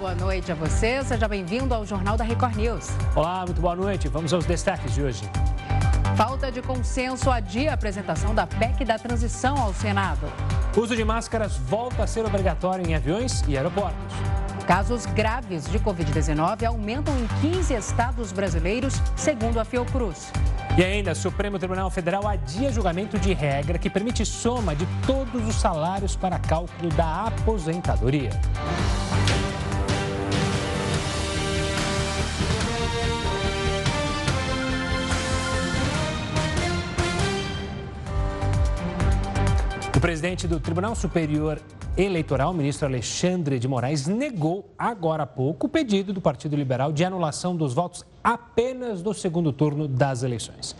boa noite a você. Seja bem-vindo ao Jornal da Record News. Olá, muito boa noite. Vamos aos destaques de hoje. Falta de consenso adia a apresentação da PEC da transição ao Senado. O uso de máscaras volta a ser obrigatório em aviões e aeroportos. Casos graves de Covid-19 aumentam em 15 estados brasileiros, segundo a Fiocruz. E ainda, o Supremo Tribunal Federal adia julgamento de regra que permite soma de todos os salários para cálculo da aposentadoria. O presidente do Tribunal Superior Eleitoral, ministro Alexandre de Moraes, negou agora há pouco o pedido do Partido Liberal de anulação dos votos apenas do segundo turno das eleições.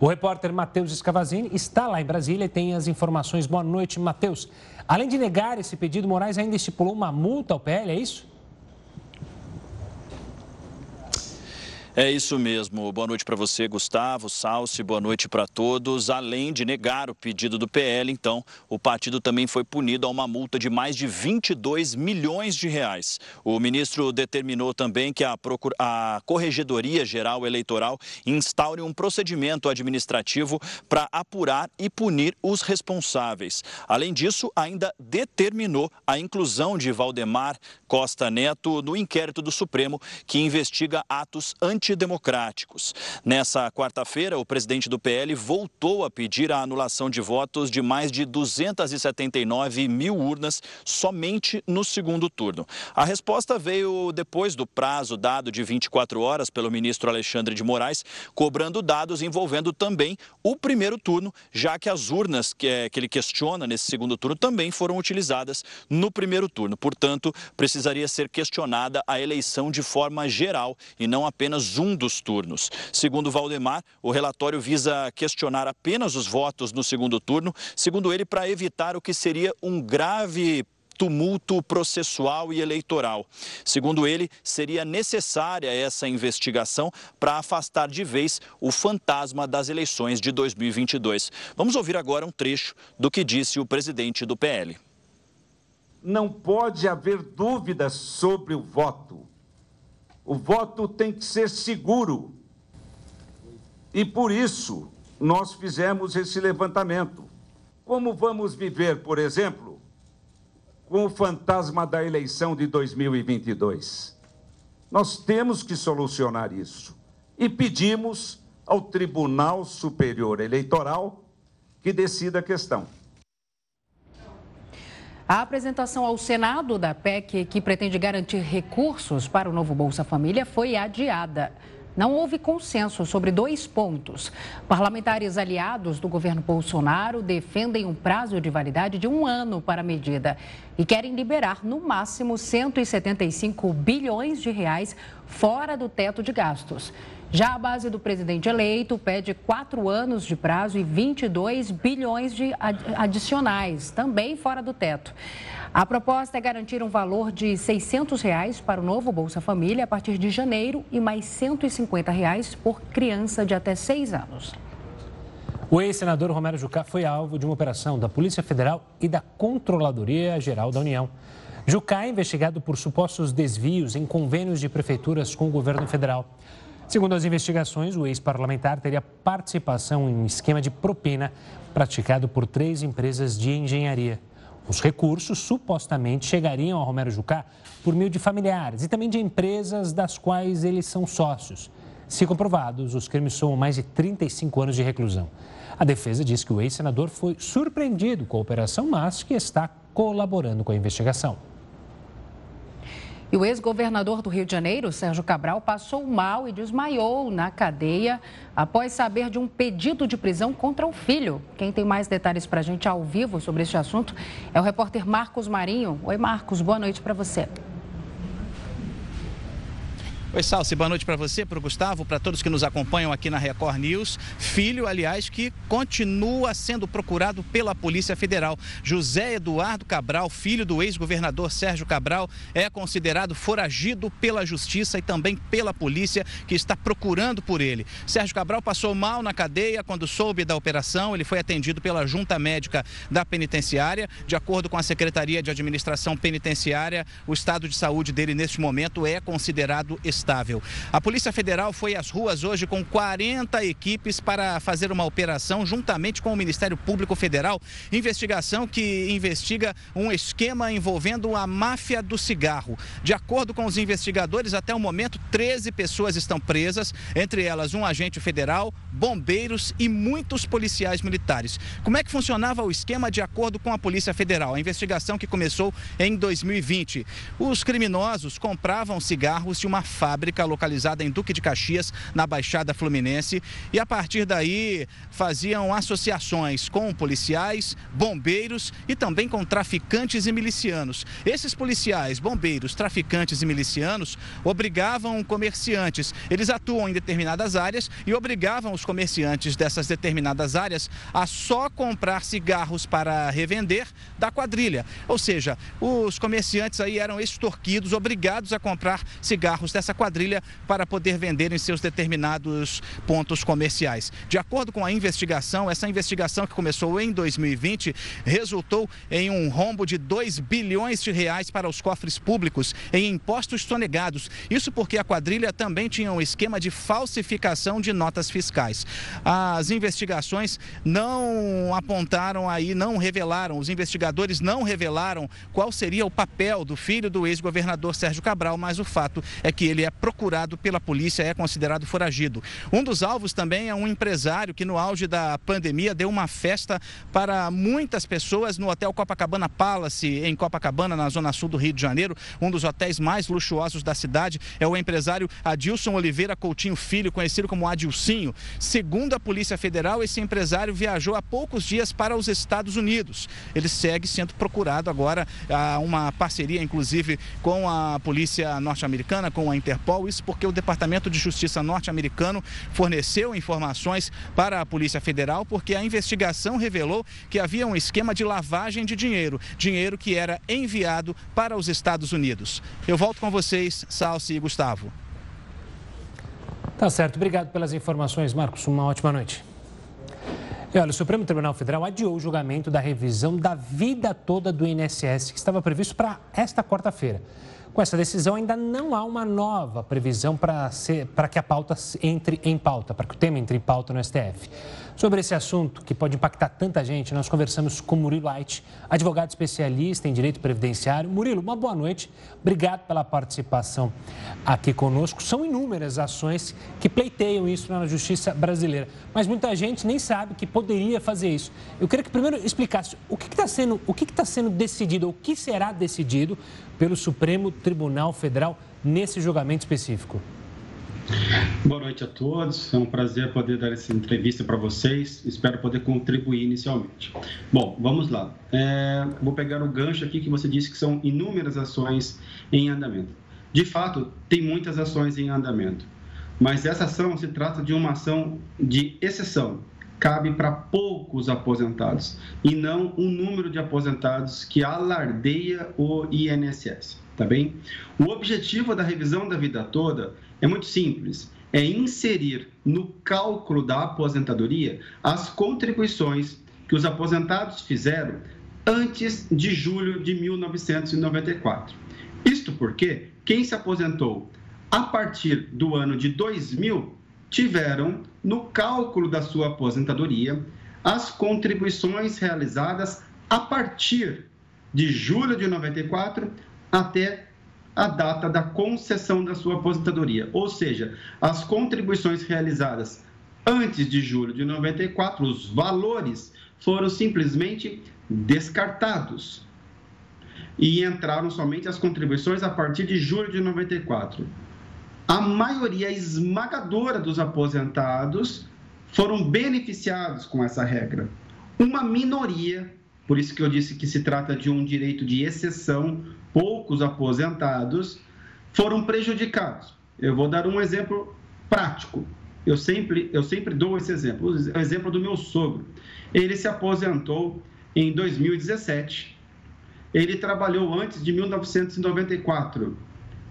O repórter Matheus Escavazini está lá em Brasília e tem as informações. Boa noite, Matheus. Além de negar esse pedido, Moraes ainda estipulou uma multa ao PL, é isso? É isso mesmo. Boa noite para você, Gustavo, Salsi, boa noite para todos. Além de negar o pedido do PL, então, o partido também foi punido a uma multa de mais de 22 milhões de reais. O ministro determinou também que a, Procur... a Corregedoria Geral Eleitoral instaure um procedimento administrativo para apurar e punir os responsáveis. Além disso, ainda determinou a inclusão de Valdemar Costa Neto no inquérito do Supremo que investiga atos anti antidemocráticos. Nessa quarta-feira, o presidente do PL voltou a pedir a anulação de votos de mais de 279 mil urnas somente no segundo turno. A resposta veio depois do prazo dado de 24 horas pelo ministro Alexandre de Moraes, cobrando dados envolvendo também o primeiro turno, já que as urnas que, é, que ele questiona nesse segundo turno também foram utilizadas no primeiro turno. Portanto, precisaria ser questionada a eleição de forma geral e não apenas um dos turnos. Segundo Valdemar, o relatório visa questionar apenas os votos no segundo turno, segundo ele, para evitar o que seria um grave tumulto processual e eleitoral. Segundo ele, seria necessária essa investigação para afastar de vez o fantasma das eleições de 2022. Vamos ouvir agora um trecho do que disse o presidente do PL. Não pode haver dúvidas sobre o voto. O voto tem que ser seguro. E por isso nós fizemos esse levantamento. Como vamos viver, por exemplo, com o fantasma da eleição de 2022? Nós temos que solucionar isso. E pedimos ao Tribunal Superior Eleitoral que decida a questão. A apresentação ao Senado da PEC, que pretende garantir recursos para o novo Bolsa Família, foi adiada. Não houve consenso sobre dois pontos. Parlamentares aliados do governo Bolsonaro defendem um prazo de validade de um ano para a medida e querem liberar no máximo 175 bilhões de reais fora do teto de gastos. Já a base do presidente eleito pede quatro anos de prazo e 22 bilhões de adicionais, também fora do teto. A proposta é garantir um valor de 600 reais para o novo Bolsa Família a partir de janeiro e mais 150 reais por criança de até seis anos. O ex-senador Romero Jucá foi alvo de uma operação da Polícia Federal e da Controladoria Geral da União. Jucá é investigado por supostos desvios em convênios de prefeituras com o governo federal. Segundo as investigações, o ex-parlamentar teria participação em um esquema de propina praticado por três empresas de engenharia. Os recursos supostamente chegariam ao Romero Jucá por meio de familiares e também de empresas das quais eles são sócios. Se comprovados, os crimes somam mais de 35 anos de reclusão. A defesa diz que o ex-senador foi surpreendido com a operação, mas que está colaborando com a investigação. E o ex-governador do Rio de Janeiro, Sérgio Cabral, passou mal e desmaiou na cadeia após saber de um pedido de prisão contra o filho. Quem tem mais detalhes para a gente ao vivo sobre este assunto é o repórter Marcos Marinho. Oi, Marcos, boa noite para você. Oi, Salsi, boa noite para você, para o Gustavo, para todos que nos acompanham aqui na Record News. Filho, aliás, que continua sendo procurado pela Polícia Federal. José Eduardo Cabral, filho do ex-governador Sérgio Cabral, é considerado foragido pela Justiça e também pela polícia que está procurando por ele. Sérgio Cabral passou mal na cadeia quando soube da operação. Ele foi atendido pela junta médica da penitenciária. De acordo com a Secretaria de Administração Penitenciária, o estado de saúde dele neste momento é considerado estável. A Polícia Federal foi às ruas hoje com 40 equipes para fazer uma operação juntamente com o Ministério Público Federal, investigação que investiga um esquema envolvendo a máfia do cigarro. De acordo com os investigadores, até o momento 13 pessoas estão presas, entre elas um agente federal, bombeiros e muitos policiais militares. Como é que funcionava o esquema de acordo com a Polícia Federal? A investigação que começou em 2020. Os criminosos compravam cigarros de uma fábrica fábrica localizada em Duque de Caxias, na Baixada Fluminense, e a partir daí faziam associações com policiais, bombeiros e também com traficantes e milicianos. Esses policiais, bombeiros, traficantes e milicianos obrigavam comerciantes. Eles atuam em determinadas áreas e obrigavam os comerciantes dessas determinadas áreas a só comprar cigarros para revender da quadrilha. Ou seja, os comerciantes aí eram extorquidos, obrigados a comprar cigarros dessa quadrilha para poder vender em seus determinados pontos comerciais. De acordo com a investigação, essa investigação que começou em 2020 resultou em um rombo de 2 bilhões de reais para os cofres públicos em impostos sonegados. Isso porque a quadrilha também tinha um esquema de falsificação de notas fiscais. As investigações não apontaram aí, não revelaram, os investigadores não revelaram qual seria o papel do filho do ex-governador Sérgio Cabral, mas o fato é que ele é procurado pela polícia, é considerado foragido. Um dos alvos também é um empresário que no auge da pandemia deu uma festa para muitas pessoas no Hotel Copacabana Palace, em Copacabana, na zona sul do Rio de Janeiro, um dos hotéis mais luxuosos da cidade. É o empresário Adilson Oliveira Coutinho Filho, conhecido como Adilcinho. Segundo a Polícia Federal, esse empresário viajou há poucos dias para os Estados Unidos. Ele segue sendo procurado agora, há uma parceria, inclusive, com a polícia norte-americana, com a Interpol Interpol, isso porque o Departamento de Justiça norte-americano forneceu informações para a Polícia Federal, porque a investigação revelou que havia um esquema de lavagem de dinheiro, dinheiro que era enviado para os Estados Unidos. Eu volto com vocês, Salsi e Gustavo. Tá certo, obrigado pelas informações, Marcos. Uma ótima noite. E olha, o Supremo Tribunal Federal adiou o julgamento da revisão da vida toda do INSS, que estava previsto para esta quarta-feira. Com essa decisão, ainda não há uma nova previsão para que a pauta entre em pauta, para que o tema entre em pauta no STF. Sobre esse assunto, que pode impactar tanta gente, nós conversamos com Murilo Ait, advogado especialista em direito previdenciário. Murilo, uma boa noite. Obrigado pela participação aqui conosco. São inúmeras ações que pleiteiam isso na justiça brasileira, mas muita gente nem sabe que poderia fazer isso. Eu queria que primeiro explicasse o que está sendo, o que está sendo decidido, o que será decidido pelo Supremo Tribunal Federal nesse julgamento específico. Boa noite a todos. É um prazer poder dar essa entrevista para vocês. Espero poder contribuir inicialmente. Bom, vamos lá. É, vou pegar o gancho aqui que você disse que são inúmeras ações em andamento. De fato, tem muitas ações em andamento, mas essa ação se trata de uma ação de exceção. Cabe para poucos aposentados e não um número de aposentados que alardeia o INSS, tá bem? O objetivo da revisão da vida toda é muito simples. É inserir no cálculo da aposentadoria as contribuições que os aposentados fizeram antes de julho de 1994. Isto porque quem se aposentou a partir do ano de 2000 tiveram no cálculo da sua aposentadoria as contribuições realizadas a partir de julho de 94 até a data da concessão da sua aposentadoria, ou seja, as contribuições realizadas antes de julho de 94, os valores foram simplesmente descartados e entraram somente as contribuições a partir de julho de 94. A maioria esmagadora dos aposentados foram beneficiados com essa regra. Uma minoria, por isso que eu disse que se trata de um direito de exceção, poucos aposentados foram prejudicados. eu vou dar um exemplo prático. Eu sempre, eu sempre dou esse exemplo, o exemplo do meu sogro. Ele se aposentou em 2017. Ele trabalhou antes de 1994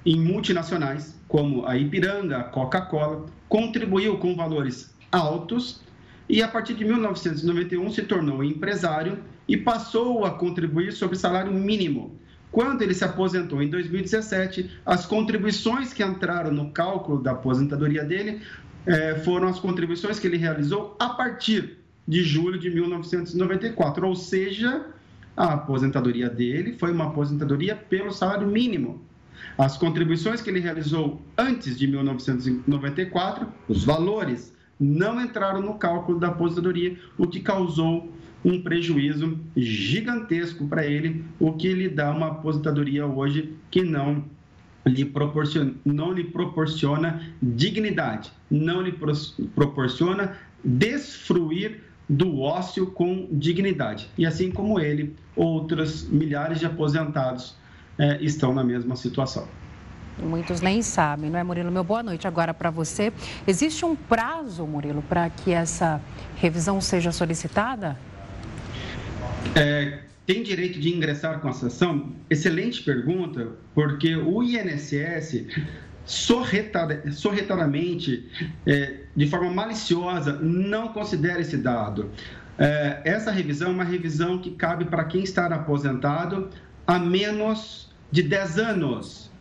em multinacionais, como a Ipiranga, a Coca-Cola, contribuiu com valores altos e a partir de 1991 se tornou empresário e passou a contribuir sobre salário mínimo. Quando ele se aposentou em 2017, as contribuições que entraram no cálculo da aposentadoria dele eh, foram as contribuições que ele realizou a partir de julho de 1994, ou seja, a aposentadoria dele foi uma aposentadoria pelo salário mínimo. As contribuições que ele realizou antes de 1994, os valores, não entraram no cálculo da aposentadoria, o que causou um prejuízo gigantesco para ele, o que lhe dá uma aposentadoria hoje que não lhe proporciona, não lhe proporciona dignidade, não lhe proporciona desfruir do ócio com dignidade. E assim como ele, outros milhares de aposentados é, estão na mesma situação. Muitos nem sabem, não é, Murilo? Meu boa noite agora para você. Existe um prazo, Murilo, para que essa revisão seja solicitada? É, tem direito de ingressar com a sessão? Excelente pergunta, porque o INSS sorretadamente, é, de forma maliciosa, não considera esse dado. É, essa revisão é uma revisão que cabe para quem está aposentado há menos de 10 anos.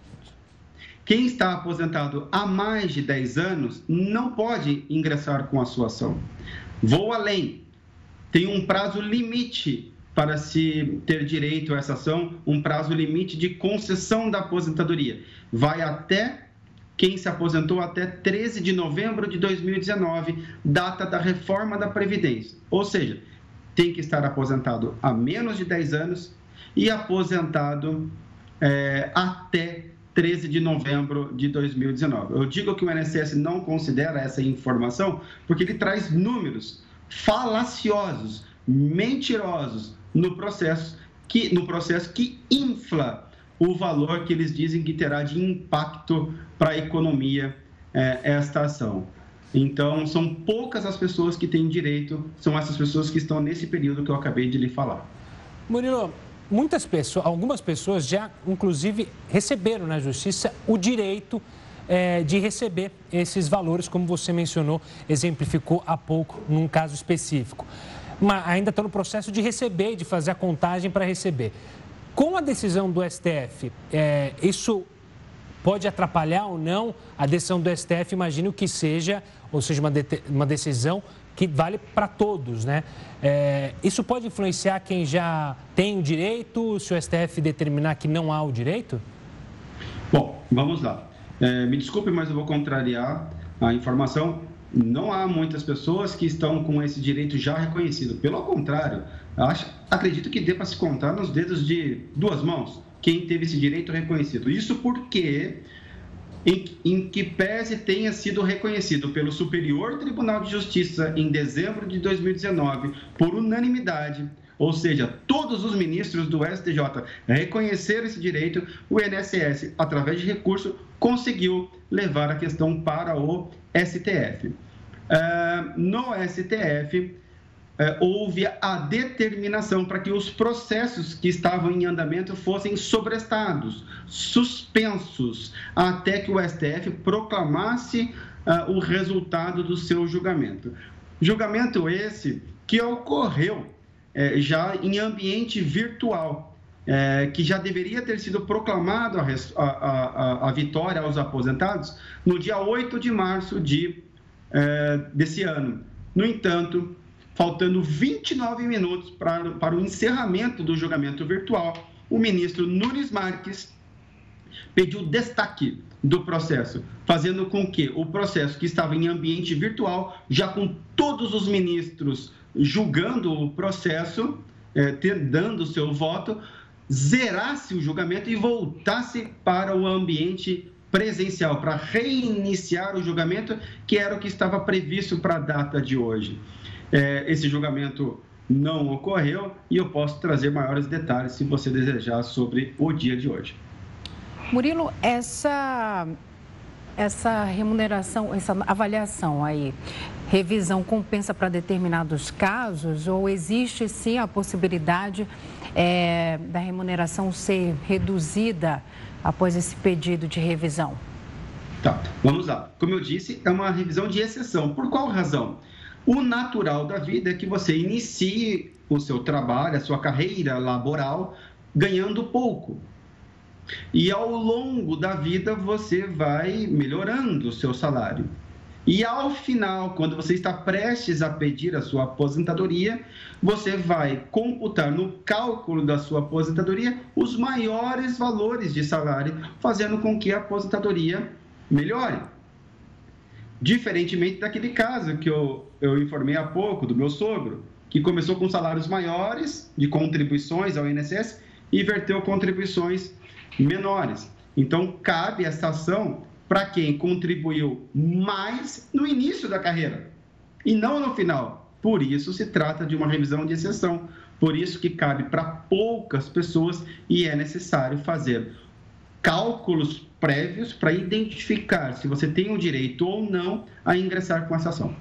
Quem está aposentado há mais de 10 anos não pode ingressar com a sua ação. Vou além. Tem um prazo limite para se ter direito a essa ação, um prazo limite de concessão da aposentadoria. Vai até quem se aposentou até 13 de novembro de 2019, data da reforma da Previdência. Ou seja, tem que estar aposentado há menos de 10 anos e aposentado é, até 13 de novembro de 2019. Eu digo que o INSS não considera essa informação porque ele traz números falaciosos, mentirosos no processo que, no processo que infla o valor que eles dizem que terá de impacto para a economia é, esta ação. Então, são poucas as pessoas que têm direito, são essas pessoas que estão nesse período que eu acabei de lhe falar. Murilo, muitas pessoas, algumas pessoas já, inclusive, receberam na justiça o direito é, de receber esses valores, como você mencionou, exemplificou há pouco num caso específico. Mas ainda estão no processo de receber, de fazer a contagem para receber. Com a decisão do STF, é, isso pode atrapalhar ou não a decisão do STF? Imagino que seja, ou seja, uma, de, uma decisão que vale para todos, né? É, isso pode influenciar quem já tem o direito, se o STF determinar que não há o direito? Bom, vamos lá. É, me desculpe, mas eu vou contrariar a informação. Não há muitas pessoas que estão com esse direito já reconhecido. Pelo contrário, acho, acredito que dê para se contar nos dedos de duas mãos quem teve esse direito reconhecido. Isso porque em, em, que pese tenha sido reconhecido pelo Superior Tribunal de Justiça em dezembro de 2019 por unanimidade, ou seja, todos os ministros do STJ reconheceram esse direito, o INSS, através de recurso, conseguiu levar a questão para o STF. Ah, no STF, é, houve a determinação para que os processos que estavam em andamento fossem sobrestados, suspensos, até que o STF proclamasse uh, o resultado do seu julgamento. Julgamento esse que ocorreu é, já em ambiente virtual, é, que já deveria ter sido proclamado a, a, a, vitória aos aposentados no dia 8 de março de, é, desse ano. No entanto, faltando 29 minutos para, para o encerramento do julgamento virtual, o ministro Nunes Marques pediu destaque do processo, fazendo com que o processo que estava em ambiente virtual, já com todos os ministros julgando o processo, é, ter, dando o seu voto, zerasse o julgamento e voltasse para o ambiente presencial, para reiniciar o julgamento, que era o que estava previsto para a data de hoje. É, esse julgamento não ocorreu e eu posso trazer maiores detalhes se você desejar sobre o dia de hoje. Murilo, essa essa remuneração, essa avaliação aí, revisão compensa para determinados casos ou existe sim a possibilidade é, da remuneração ser reduzida após esse pedido de revisão? Tá, vamos lá. Como eu disse, é uma revisão de exceção. Por qual razão? O natural da vida é que você inicie o seu trabalho, a sua carreira laboral, ganhando pouco. E ao longo da vida você vai melhorando o seu salário. E ao final, quando você está prestes a pedir a sua aposentadoria, você vai computar no cálculo da sua aposentadoria os maiores valores de salário, fazendo com que a aposentadoria melhore. Diferentemente daquele caso que eu, eu informei há pouco do meu sogro, que começou com salários maiores de contribuições ao INSS e inverteu contribuições menores. Então, cabe essa ação para quem contribuiu mais no início da carreira e não no final. Por isso se trata de uma revisão de exceção. Por isso que cabe para poucas pessoas e é necessário fazer cálculos prévios para identificar se você tem o direito ou não a ingressar com essa ação.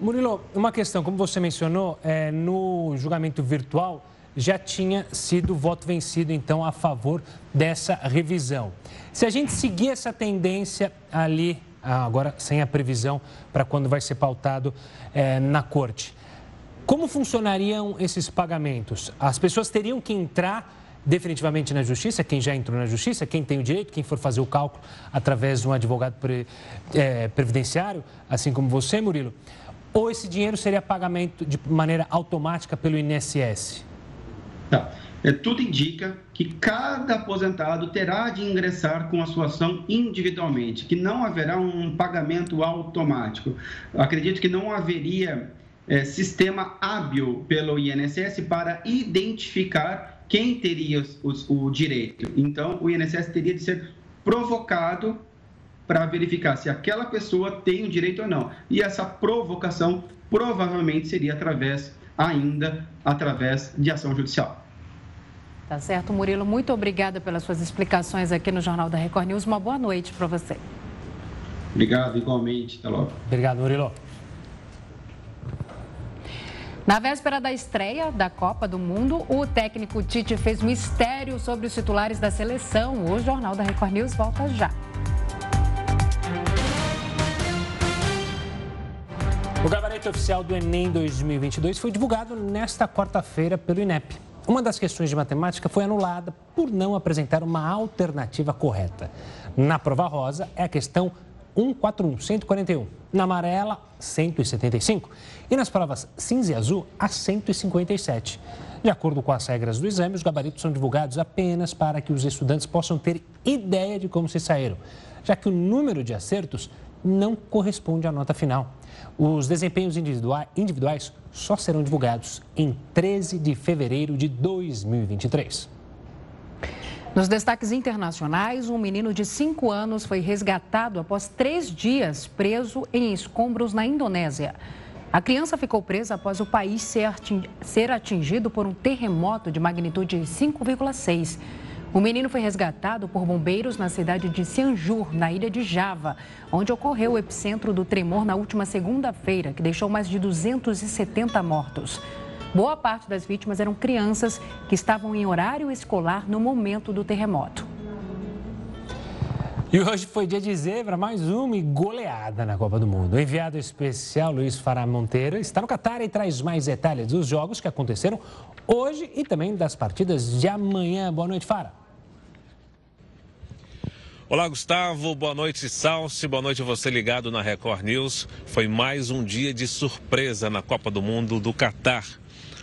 Murilo, uma questão, como você mencionou, é, no julgamento virtual já tinha sido voto vencido, então, a favor dessa revisão. Se a gente seguir essa tendência ali, ah, agora sem a previsão para quando vai ser pautado é, na corte, como funcionariam esses pagamentos? As pessoas teriam que entrar definitivamente na justiça, quem já entrou na justiça, quem tem o direito, quem for fazer o cálculo através de um advogado pre, é, previdenciário, assim como você, Murilo, ou esse dinheiro seria pagamento de maneira automática pelo INSS? Tá. É, tudo indica que cada aposentado terá de ingressar com a sua ação individualmente, que não haverá um pagamento automático. Acredito que não haveria é, sistema hábil pelo INSS para identificar quem teria os, o direito. Então, o INSS teria de ser provocado para verificar se aquela pessoa tem o direito ou não. E essa provocação provavelmente seria através, ainda através de ação judicial. Tá certo, Murilo. Muito obrigada pelas suas explicações aqui no Jornal da Record News. Uma boa noite para você. Obrigado, igualmente. Até logo. Obrigado, Murilo. Na véspera da estreia da Copa do Mundo, o técnico Tite fez mistério sobre os titulares da seleção. O Jornal da Record News volta já. O gabarito oficial do Enem 2022 foi divulgado nesta quarta-feira pelo INEP. Uma das questões de matemática foi anulada por não apresentar uma alternativa correta. Na prova rosa é a questão 141, 141. Na amarela, 175. E nas provas cinza e azul, a 157. De acordo com as regras do exame, os gabaritos são divulgados apenas para que os estudantes possam ter ideia de como se saíram, já que o número de acertos não corresponde à nota final. Os desempenhos individuais só serão divulgados em 13 de fevereiro de 2023. Nos destaques internacionais, um menino de 5 anos foi resgatado após três dias preso em escombros na Indonésia. A criança ficou presa após o país ser atingido por um terremoto de magnitude 5,6. O menino foi resgatado por bombeiros na cidade de Cianjur, na ilha de Java, onde ocorreu o epicentro do tremor na última segunda-feira, que deixou mais de 270 mortos. Boa parte das vítimas eram crianças que estavam em horário escolar no momento do terremoto. E hoje foi dia de zebra, mais uma goleada na Copa do Mundo. O enviado especial Luiz Fará Monteiro está no Catar e traz mais detalhes dos jogos que aconteceram hoje e também das partidas de amanhã. Boa noite, Fara. Olá, Gustavo. Boa noite, Salsi. Boa noite a você ligado na Record News. Foi mais um dia de surpresa na Copa do Mundo do Catar.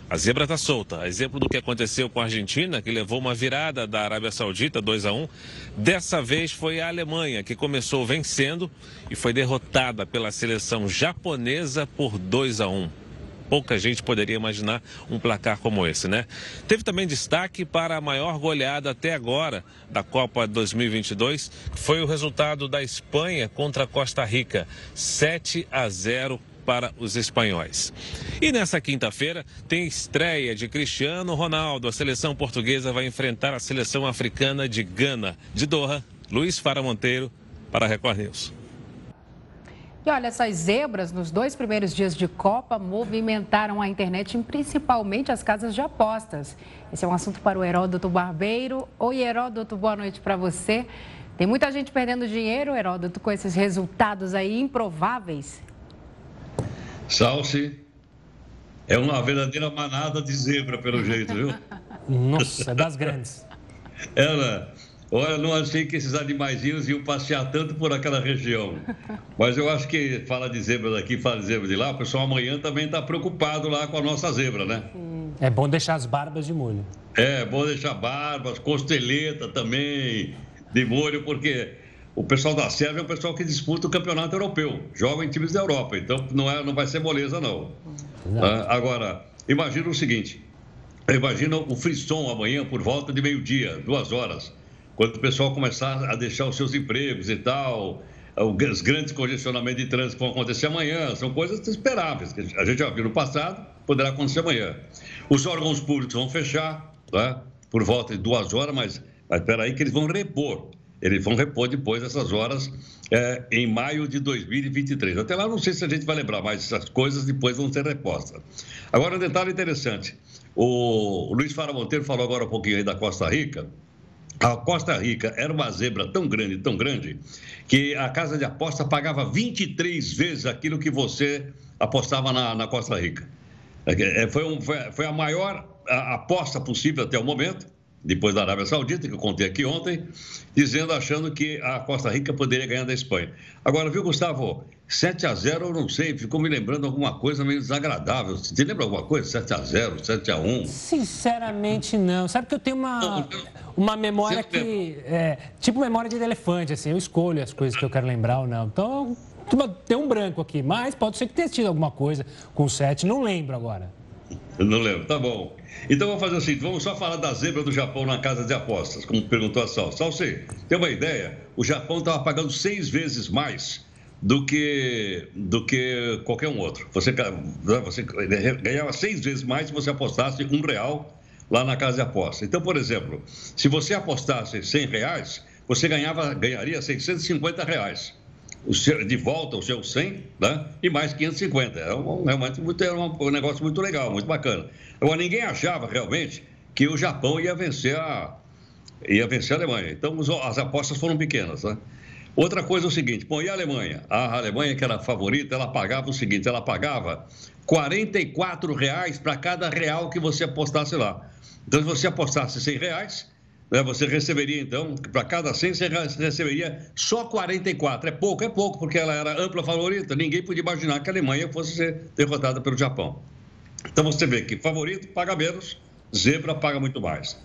A zebra está solta. Exemplo do que aconteceu com a Argentina, que levou uma virada da Arábia Saudita 2 a 1. Dessa vez foi a Alemanha que começou vencendo e foi derrotada pela seleção japonesa por 2 a 1 pouca gente poderia imaginar um placar como esse, né? Teve também destaque para a maior goleada até agora da Copa 2022, que foi o resultado da Espanha contra a Costa Rica, 7 a 0 para os espanhóis. E nessa quinta-feira tem estreia de Cristiano Ronaldo. A seleção portuguesa vai enfrentar a seleção africana de Gana. De Doha, Luiz Fara Monteiro, para a Record News. E olha, essas zebras nos dois primeiros dias de Copa movimentaram a internet, principalmente as casas de apostas. Esse é um assunto para o Heródoto Barbeiro. Oi, Heródoto, boa noite para você. Tem muita gente perdendo dinheiro, Heródoto, com esses resultados aí improváveis. Salce, é uma verdadeira manada de zebra, pelo jeito, viu? Nossa, é das grandes. Ela, Olha, não achei que esses animaizinhos iam passear tanto por aquela região. Mas eu acho que fala de zebra daqui, fala de zebra de lá, o pessoal amanhã também está preocupado lá com a nossa zebra, né? É bom deixar as barbas de molho. É, bom deixar barbas, costeleta também de molho, porque o pessoal da Sérvia é um pessoal que disputa o campeonato europeu, joga em times da Europa, então não, é, não vai ser moleza, não. Ah, agora, imagina o seguinte: imagina o frisson amanhã por volta de meio-dia, duas horas quando o pessoal começar a deixar os seus empregos e tal, os grandes congestionamentos de trânsito vão acontecer amanhã, são coisas esperáveis, que a gente já viu no passado, poderá acontecer amanhã. Os órgãos públicos vão fechar, tá? por volta de duas horas, mas, espera aí que eles vão repor. Eles vão repor depois essas horas é, em maio de 2023. Até lá não sei se a gente vai lembrar, mas essas coisas depois vão ser repostas. Agora, um detalhe interessante. O Luiz Fara Monteiro falou agora um pouquinho aí da Costa Rica. A Costa Rica era uma zebra tão grande, tão grande, que a casa de aposta pagava 23 vezes aquilo que você apostava na, na Costa Rica. É, é, foi, um, foi, foi, a maior aposta possível até o momento, depois da Arábia Saudita, que eu contei aqui ontem, dizendo, achando que a Costa Rica poderia ganhar da Espanha. Agora, viu, Gustavo? 7 a 0 eu não sei, ficou me lembrando alguma coisa meio desagradável. Você lembra alguma coisa? 7 a 0 7 a 1 Sinceramente, não. Sabe que eu tenho uma, uma memória que. É, tipo memória de elefante, assim, eu escolho as coisas que eu quero lembrar ou não. Então, tem um branco aqui, mas pode ser que tenha tido alguma coisa com 7, não lembro agora. Não lembro, tá bom. Então vamos fazer o seguinte: vamos só falar da zebra do Japão na casa de apostas, como perguntou a Sal. Sal, você tem uma ideia? O Japão estava pagando seis vezes mais do que, do que qualquer um outro. Você, você ganhava seis vezes mais se você apostasse um real lá na casa de aposta. Então, por exemplo, se você apostasse 100 reais, você ganhava, ganharia 650 reais. De volta o seu 100 né? e mais 550. É um, realmente muito, é um negócio muito legal, muito bacana. Agora, ninguém achava realmente que o Japão ia vencer a, ia vencer a Alemanha. Então, as apostas foram pequenas. Né? Outra coisa é o seguinte, bom, e a Alemanha? A Alemanha, que era a favorita, ela pagava o seguinte, ela pagava 44 reais para cada real que você apostasse lá. Então, se você apostasse 100 reais, né, você receberia, então, para cada 100, você receberia só 44. É pouco, é pouco, porque ela era ampla favorita. Ninguém podia imaginar que a Alemanha fosse ser derrotada pelo Japão. Então, você vê que favorito paga menos, zebra paga muito mais.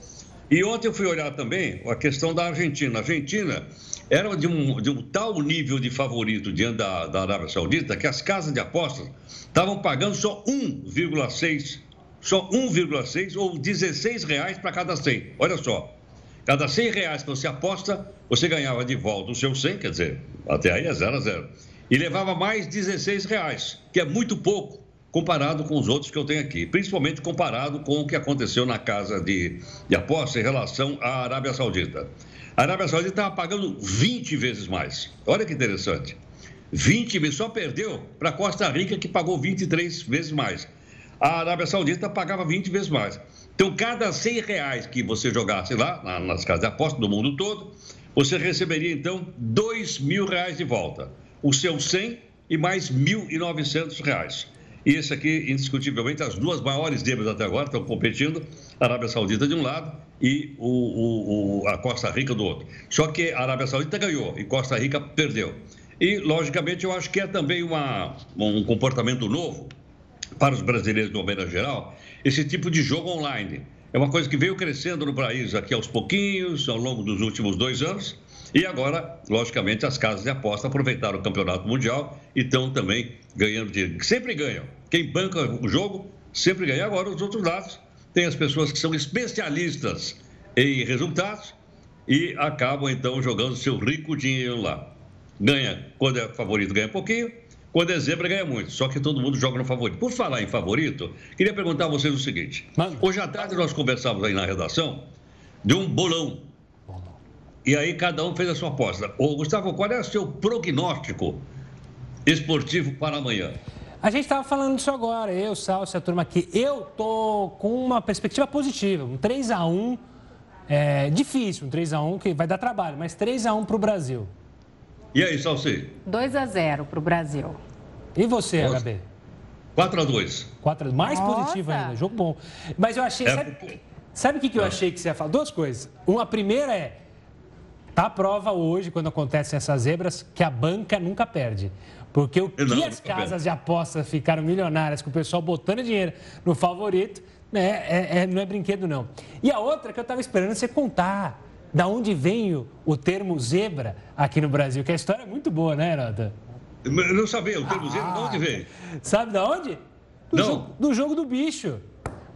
E ontem eu fui olhar também a questão da Argentina. A Argentina era de um, de um tal nível de favorito diante da, da Arábia Saudita que as casas de apostas estavam pagando só 1,6, só 1,6 ou 16 reais para cada 100. Olha só, cada 100 reais que você aposta, você ganhava de volta o seu 100, quer dizer, até aí é 0 a 0. E levava mais 16 reais, que é muito pouco comparado com os outros que eu tenho aqui, principalmente comparado com o que aconteceu na casa de, de aposta em relação à Arábia Saudita. A Arábia Saudita estava pagando 20 vezes mais. Olha que interessante. 20 vezes, só perdeu para Costa Rica, que pagou 23 vezes mais. A Arábia Saudita pagava 20 vezes mais. Então, cada 100 reais que você jogasse lá, nas casas de aposta do mundo todo, você receberia, então, 2 mil reais de volta. O seu 100 e mais 1.900 reais. E esse aqui, indiscutivelmente, as duas maiores dívidas até agora estão competindo, a Arábia Saudita de um lado e o, o, o, a Costa Rica do outro. Só que a Arábia Saudita ganhou e Costa Rica perdeu. E, logicamente, eu acho que é também uma, um comportamento novo para os brasileiros, de uma maneira geral, esse tipo de jogo online. É uma coisa que veio crescendo no país aqui aos pouquinhos, ao longo dos últimos dois anos, e agora, logicamente, as casas de aposta aproveitaram o campeonato mundial e estão também ganhando dinheiro. Sempre ganham. Quem banca o jogo sempre ganha. Agora, os outros lados, tem as pessoas que são especialistas em resultados e acabam, então, jogando seu rico dinheiro lá. Ganha, quando é favorito, ganha pouquinho. Quando é zebra, ganha muito. Só que todo mundo joga no favorito. Por falar em favorito, queria perguntar a vocês o seguinte. Hoje à tarde nós conversávamos aí na redação de um bolão e aí cada um fez a sua aposta. Ô, Gustavo, qual é o seu prognóstico esportivo para amanhã? A gente estava falando disso agora, eu, Salso, a turma aqui. Eu tô com uma perspectiva positiva, um 3 a 1 é difícil, um 3 a 1 que vai dar trabalho, mas 3 a 1 para o Brasil. E aí, Salsi? 2 a 0 para o Brasil. E você, Nossa. HB? 4 a 2 4 a 2 Mais Nossa. positivo ainda, jogo bom. Mas eu achei. É... Sabe, sabe o que, que eu achei que você ia falar? Duas coisas. Uma, a primeira é. Tá a prova hoje, quando acontecem essas zebras, que a banca nunca perde. Porque o que não, as casas de apostas ficaram milionárias com o pessoal botando dinheiro no favorito, né, é, é, não é brinquedo, não. E a outra que eu estava esperando você contar. Da onde vem o, termo zebra aqui no Brasil? Que a história é muito boa, né, Herota? Eu não sabia, o termo ah, zebra de onde vem? Sabe de onde? Do, não. Jo do jogo do bicho.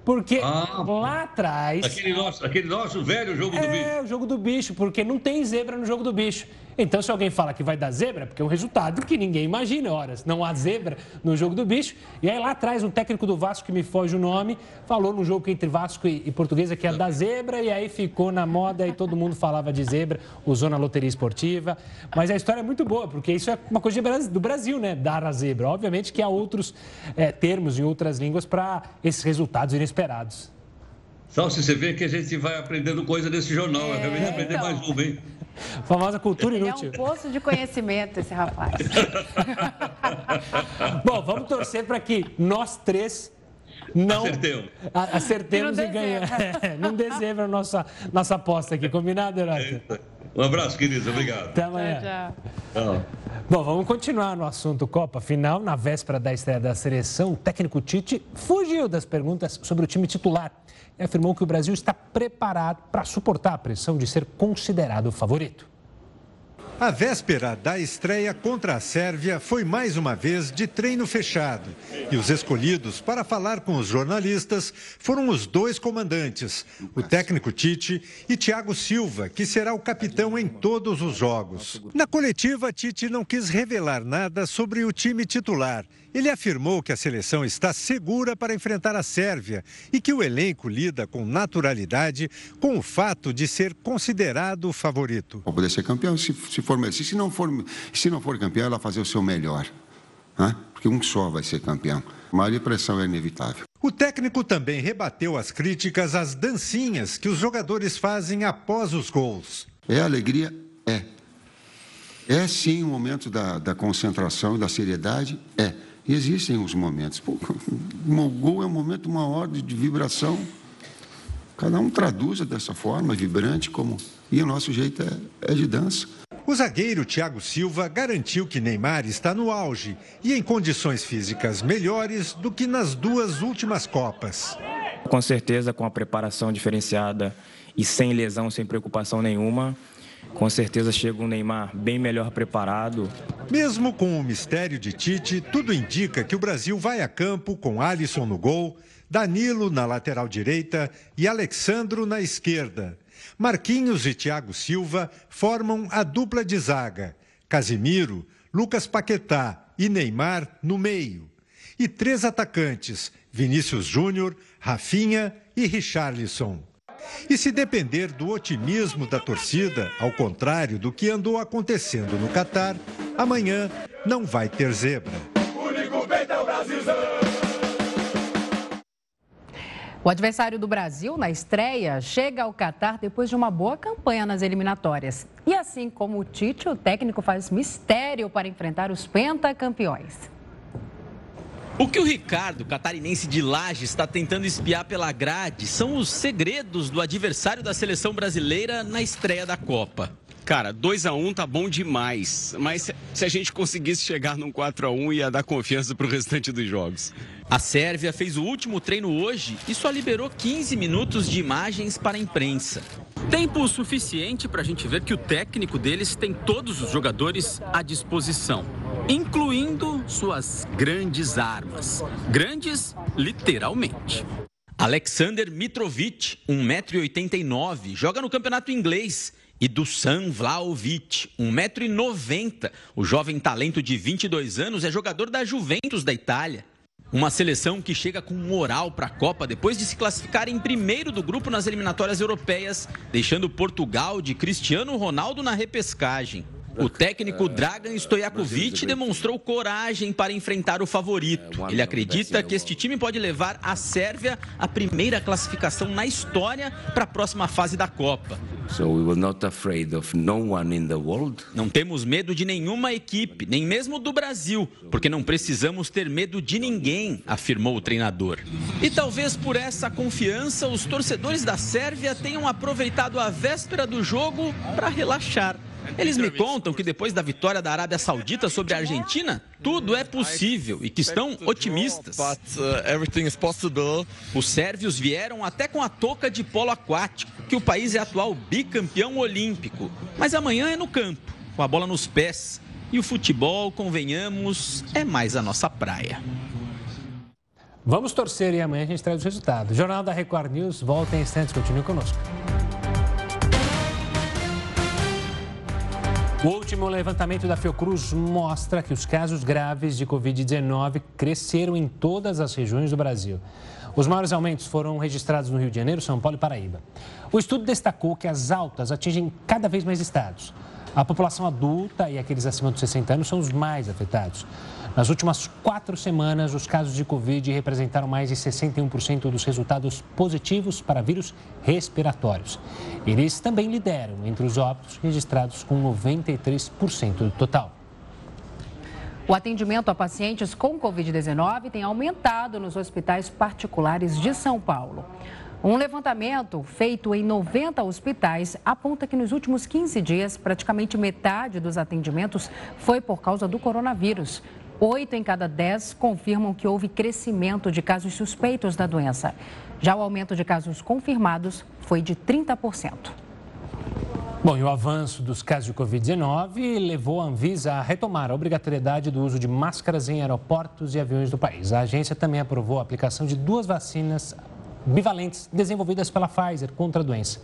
Porque ah, lá atrás. Aquele nosso, aquele nosso velho jogo é, do bicho. É, o jogo do bicho, porque não tem zebra no jogo do bicho. Então, se alguém fala que vai dar zebra, porque é um resultado que ninguém imagina, horas. Não há zebra no jogo do bicho. E aí lá atrás, um técnico do Vasco, que me foge o nome, falou no jogo entre Vasco e, e Portuguesa que ia dar zebra, e aí ficou na moda e todo mundo falava de zebra, usou na loteria esportiva. Mas a história é muito boa, porque isso é uma coisa do Brasil, né? Dar a zebra. Obviamente que há outros é, termos em outras línguas para esses resultados inesperados. Só se você vê que a gente vai aprendendo coisa desse jornal. É, Acabei de aprender então... mais uma, hein? Famosa cultura Ele inútil. É um poço de conhecimento, esse rapaz. Bom, vamos torcer para que nós três não Acertemos, acertemos e ganhamos. não dezembro a nossa, nossa aposta aqui, combinado, Herói? Um abraço, querido. Obrigado. Até amanhã. Tchau, tchau. Bom, vamos continuar no assunto Copa. Final, na véspera da estreia da seleção, o técnico Tite fugiu das perguntas sobre o time titular e afirmou que o Brasil está preparado para suportar a pressão de ser considerado favorito. A véspera da estreia contra a Sérvia foi mais uma vez de treino fechado. E os escolhidos para falar com os jornalistas foram os dois comandantes, o técnico Tite e Thiago Silva, que será o capitão em todos os jogos. Na coletiva, Tite não quis revelar nada sobre o time titular ele afirmou que a seleção está segura para enfrentar a Sérvia e que o elenco lida com naturalidade com o fato de ser considerado o favorito. Para poder ser campeão, se, se, for, se, não for, se não for campeão, ela fazer o seu melhor. Né? Porque um só vai ser campeão. Maior pressão é inevitável. O técnico também rebateu as críticas às dancinhas que os jogadores fazem após os gols. É alegria? É. É sim um momento da, da concentração e da seriedade? É. E existem os momentos. Pô, o gol é um momento, uma ordem de vibração. Cada um traduza dessa forma, vibrante, como. E o nosso jeito é, é de dança. O zagueiro Thiago Silva garantiu que Neymar está no auge e em condições físicas melhores do que nas duas últimas Copas. Com certeza, com a preparação diferenciada e sem lesão, sem preocupação nenhuma, com certeza chega um Neymar bem melhor preparado. Mesmo com o mistério de Tite, tudo indica que o Brasil vai a campo com Alisson no gol, Danilo na lateral direita e Alexandro na esquerda. Marquinhos e Thiago Silva formam a dupla de zaga. Casimiro, Lucas Paquetá e Neymar no meio. E três atacantes: Vinícius Júnior, Rafinha e Richarlison. E se depender do otimismo da torcida, ao contrário do que andou acontecendo no Catar, amanhã não vai ter zebra. O adversário do Brasil na estreia chega ao Catar depois de uma boa campanha nas eliminatórias. E assim como o Tite, o técnico faz mistério para enfrentar os pentacampeões. O que o Ricardo, catarinense de Laje, está tentando espiar pela grade são os segredos do adversário da seleção brasileira na estreia da Copa. Cara, 2 a 1 um tá bom demais, mas se a gente conseguisse chegar num 4 a 1 ia dar confiança para o restante dos jogos. A Sérvia fez o último treino hoje e só liberou 15 minutos de imagens para a imprensa. Tempo suficiente para a gente ver que o técnico deles tem todos os jogadores à disposição incluindo suas grandes armas. Grandes, literalmente. Alexander Mitrovic, 1,89m, joga no campeonato inglês. E do San Vlaovic, 1,90m. O jovem talento de 22 anos é jogador da Juventus da Itália. Uma seleção que chega com moral para a Copa depois de se classificar em primeiro do grupo nas eliminatórias europeias, deixando Portugal de Cristiano Ronaldo na repescagem. O técnico Dragan Stojakovic demonstrou coragem para enfrentar o favorito. Ele acredita que este time pode levar a Sérvia à primeira classificação na história para a próxima fase da Copa. Não temos medo de nenhuma equipe, nem mesmo do Brasil, porque não precisamos ter medo de ninguém, afirmou o treinador. E talvez por essa confiança, os torcedores da Sérvia tenham aproveitado a véspera do jogo para relaxar. Eles me contam que depois da vitória da Arábia Saudita sobre a Argentina, tudo é possível e que estão otimistas. Uh, Os sérvios vieram até com a touca de polo aquático, que o país é atual bicampeão olímpico. Mas amanhã é no campo, com a bola nos pés. E o futebol, convenhamos, é mais a nossa praia. Vamos torcer e amanhã a gente traz os resultados. Jornal da Record News volta em instantes. Continue conosco. O último levantamento da Fiocruz mostra que os casos graves de Covid-19 cresceram em todas as regiões do Brasil. Os maiores aumentos foram registrados no Rio de Janeiro, São Paulo e Paraíba. O estudo destacou que as altas atingem cada vez mais estados. A população adulta e aqueles acima dos 60 anos são os mais afetados. Nas últimas quatro semanas, os casos de Covid representaram mais de 61% dos resultados positivos para vírus respiratórios. Eles também lideram entre os óbitos registrados com 93% do total. O atendimento a pacientes com Covid-19 tem aumentado nos hospitais particulares de São Paulo. Um levantamento feito em 90 hospitais aponta que nos últimos 15 dias, praticamente metade dos atendimentos foi por causa do coronavírus. Oito em cada dez confirmam que houve crescimento de casos suspeitos da doença. Já o aumento de casos confirmados foi de 30%. Bom, e o avanço dos casos de Covid-19 levou a Anvisa a retomar a obrigatoriedade do uso de máscaras em aeroportos e aviões do país. A agência também aprovou a aplicação de duas vacinas bivalentes desenvolvidas pela Pfizer contra a doença.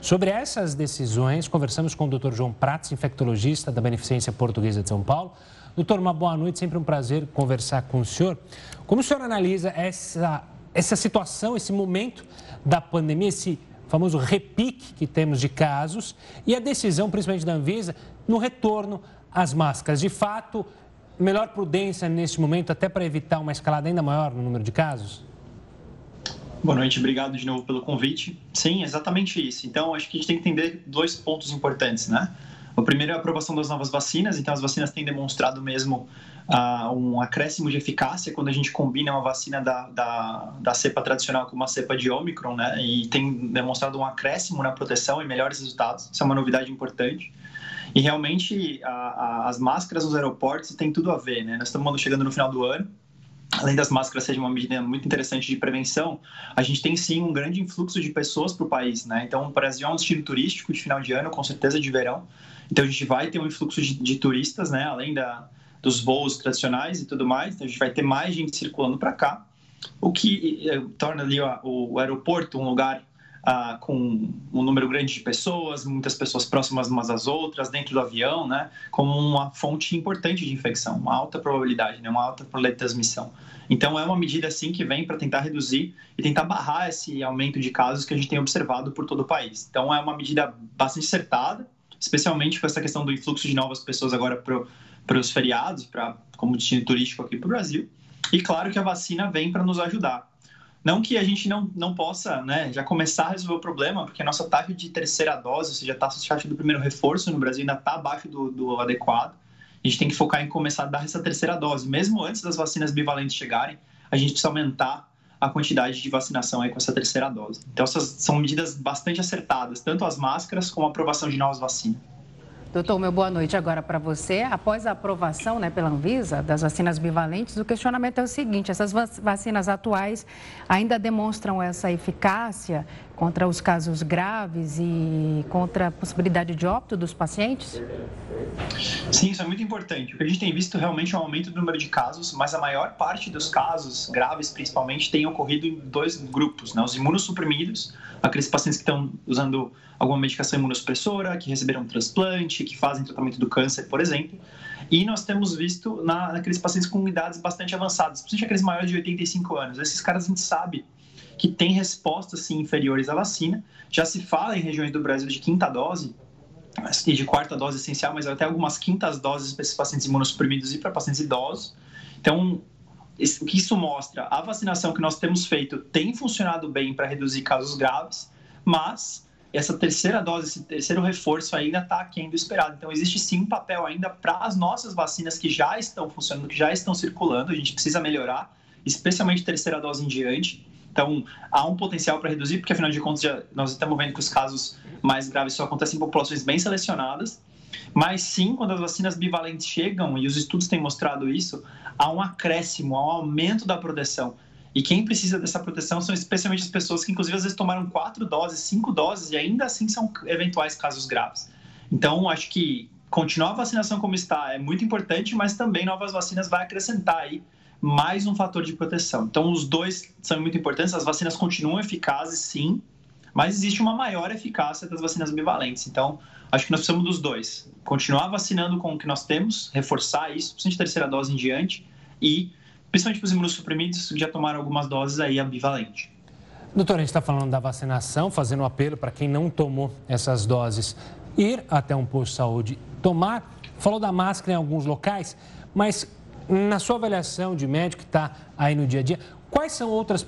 Sobre essas decisões, conversamos com o Dr. João Prats, infectologista da Beneficência Portuguesa de São Paulo. Doutor, uma boa noite, sempre um prazer conversar com o senhor. Como o senhor analisa essa, essa situação, esse momento da pandemia, esse famoso repique que temos de casos e a decisão, principalmente da Anvisa, no retorno às máscaras? De fato, melhor prudência nesse momento, até para evitar uma escalada ainda maior no número de casos? Boa noite, obrigado de novo pelo convite. Sim, exatamente isso. Então, acho que a gente tem que entender dois pontos importantes, né? O primeiro é a aprovação das novas vacinas, então as vacinas têm demonstrado mesmo uh, um acréscimo de eficácia quando a gente combina uma vacina da, da, da cepa tradicional com uma cepa de Omicron, né? E tem demonstrado um acréscimo na proteção e melhores resultados. Isso é uma novidade importante. E realmente a, a, as máscaras nos aeroportos têm tudo a ver, né? Nós estamos chegando no final do ano além das máscaras seja uma medida muito interessante de prevenção, a gente tem sim um grande influxo de pessoas para o país, né? Então, o Brasil é um destino turístico de final de ano, com certeza de verão. Então, a gente vai ter um influxo de, de turistas, né? Além da, dos voos tradicionais e tudo mais. Então, a gente vai ter mais gente circulando para cá, o que eh, torna ali ó, o aeroporto um lugar ah, com um número grande de pessoas, muitas pessoas próximas umas às outras, dentro do avião, né, como uma fonte importante de infecção, uma alta probabilidade, né, uma alta probabilidade de transmissão. Então, é uma medida, assim, que vem para tentar reduzir e tentar barrar esse aumento de casos que a gente tem observado por todo o país. Então, é uma medida bastante acertada, especialmente com essa questão do influxo de novas pessoas agora para os feriados, pra, como destino turístico aqui para o Brasil. E claro que a vacina vem para nos ajudar. Não que a gente não, não possa né, já começar a resolver o problema, porque a nossa taxa de terceira dose, ou seja, a taxa do primeiro reforço no Brasil ainda está abaixo do, do adequado. A gente tem que focar em começar a dar essa terceira dose. Mesmo antes das vacinas bivalentes chegarem, a gente precisa aumentar a quantidade de vacinação aí com essa terceira dose. Então, essas são medidas bastante acertadas, tanto as máscaras como a aprovação de novas vacinas. Doutor, meu boa noite agora para você. Após a aprovação né, pela Anvisa das vacinas bivalentes, o questionamento é o seguinte: essas vacinas atuais ainda demonstram essa eficácia contra os casos graves e contra a possibilidade de óbito dos pacientes? Sim, isso é muito importante. O que a gente tem visto realmente é um aumento do número de casos, mas a maior parte dos casos graves, principalmente, tem ocorrido em dois grupos: né? os imunossuprimidos, aqueles pacientes que estão usando alguma medicação imunossupressora, que receberam um transplante, que fazem tratamento do câncer, por exemplo. E nós temos visto na, naqueles pacientes com idades bastante avançadas, principalmente aqueles maiores de 85 anos. Esses caras a gente sabe que têm respostas sim, inferiores à vacina. Já se fala em regiões do Brasil de quinta dose e de quarta dose essencial, mas até algumas quintas doses para esses pacientes imunossuprimidos e para pacientes idosos. Então, o que isso mostra? A vacinação que nós temos feito tem funcionado bem para reduzir casos graves, mas essa terceira dose, esse terceiro reforço ainda está aquém do esperado. Então, existe sim um papel ainda para as nossas vacinas que já estão funcionando, que já estão circulando. A gente precisa melhorar, especialmente terceira dose em diante. Então, há um potencial para reduzir, porque afinal de contas, já, nós estamos vendo que os casos mais graves só acontecem em populações bem selecionadas. Mas sim, quando as vacinas bivalentes chegam, e os estudos têm mostrado isso, há um acréscimo, há um aumento da proteção. E quem precisa dessa proteção são especialmente as pessoas que, inclusive, às vezes tomaram quatro doses, cinco doses e ainda assim são eventuais casos graves. Então, acho que continuar a vacinação como está é muito importante, mas também novas vacinas vai acrescentar aí mais um fator de proteção. Então, os dois são muito importantes. As vacinas continuam eficazes, sim, mas existe uma maior eficácia das vacinas bivalentes. Então, acho que nós precisamos dos dois. Continuar vacinando com o que nós temos, reforçar isso, principalmente terceira dose em diante, e principalmente para os imunossuprimidos que já tomaram algumas doses aí, a bivalente. Doutor, a gente está falando da vacinação, fazendo um apelo para quem não tomou essas doses, ir até um posto de saúde, tomar. Falou da máscara em alguns locais, mas na sua avaliação de médico que está aí no dia a dia, quais são outras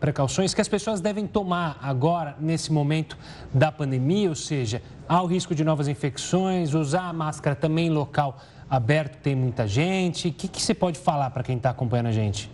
precauções que as pessoas devem tomar agora, nesse momento da pandemia? Ou seja, há o risco de novas infecções, usar a máscara também local aberto tem muita gente? O que, que você pode falar para quem está acompanhando a gente?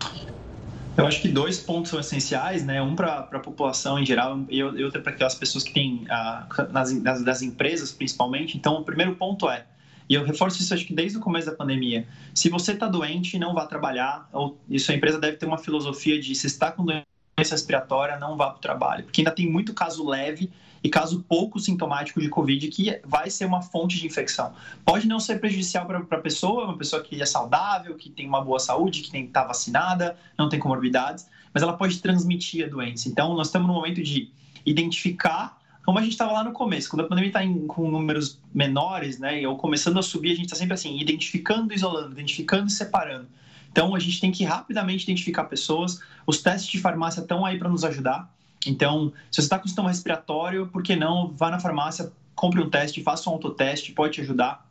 Eu acho que dois pontos são essenciais, né? Um para a população em geral e outro para aquelas pessoas que têm, ah, nas, nas, das empresas principalmente. Então, o primeiro ponto é, e eu reforço isso acho que desde o começo da pandemia, se você está doente, não vá trabalhar, ou, e sua empresa deve ter uma filosofia de se está com doença respiratória, não vá para o trabalho, porque ainda tem muito caso leve e caso pouco sintomático de Covid, que vai ser uma fonte de infecção. Pode não ser prejudicial para a pessoa, uma pessoa que é saudável, que tem uma boa saúde, que está vacinada, não tem comorbidades, mas ela pode transmitir a doença. Então, nós estamos no momento de identificar como a gente estava lá no começo, quando a pandemia está com números menores, né, ou começando a subir, a gente está sempre assim, identificando, isolando, identificando e separando. Então, a gente tem que rapidamente identificar pessoas. Os testes de farmácia estão aí para nos ajudar. Então, se você está com sintoma respiratório, por que não vá na farmácia, compre um teste, faça um autoteste, pode te ajudar.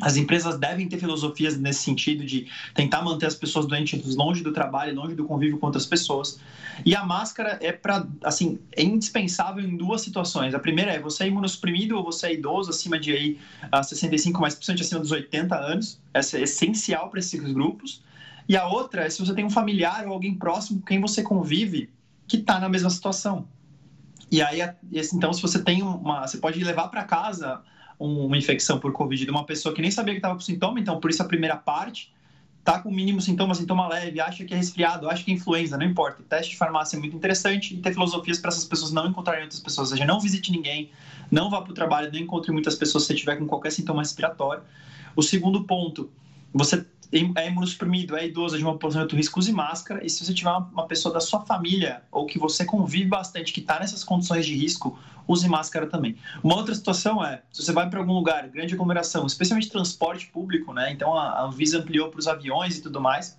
As empresas devem ter filosofias nesse sentido de tentar manter as pessoas doentes longe do trabalho, longe do convívio com outras pessoas. E a máscara é para, assim, é indispensável em duas situações. A primeira é você é imunossuprimido ou você é idoso acima de aí, uh, 65, mas principalmente acima dos 80 anos. Essa é essencial para esses grupos. E a outra é se você tem um familiar ou alguém próximo com quem você convive que está na mesma situação. E aí, então, se você tem uma. Você pode levar para casa uma infecção por Covid de uma pessoa que nem sabia que estava com sintoma, então, por isso a primeira parte, tá com mínimo sintoma, sintoma leve, acha que é resfriado, acha que é influenza, não importa. Teste de farmácia é muito interessante e ter filosofias para essas pessoas não encontrarem outras pessoas, ou seja, não visite ninguém, não vá para o trabalho, não encontre muitas pessoas se tiver com qualquer sintoma respiratório. O segundo ponto, você é imunossuprimido, é idoso, é de uma posição de alto risco, use máscara. E se você tiver uma pessoa da sua família ou que você convive bastante, que está nessas condições de risco, use máscara também. Uma outra situação é, se você vai para algum lugar, grande aglomeração, especialmente transporte público, né? Então a Anvisa ampliou para os aviões e tudo mais,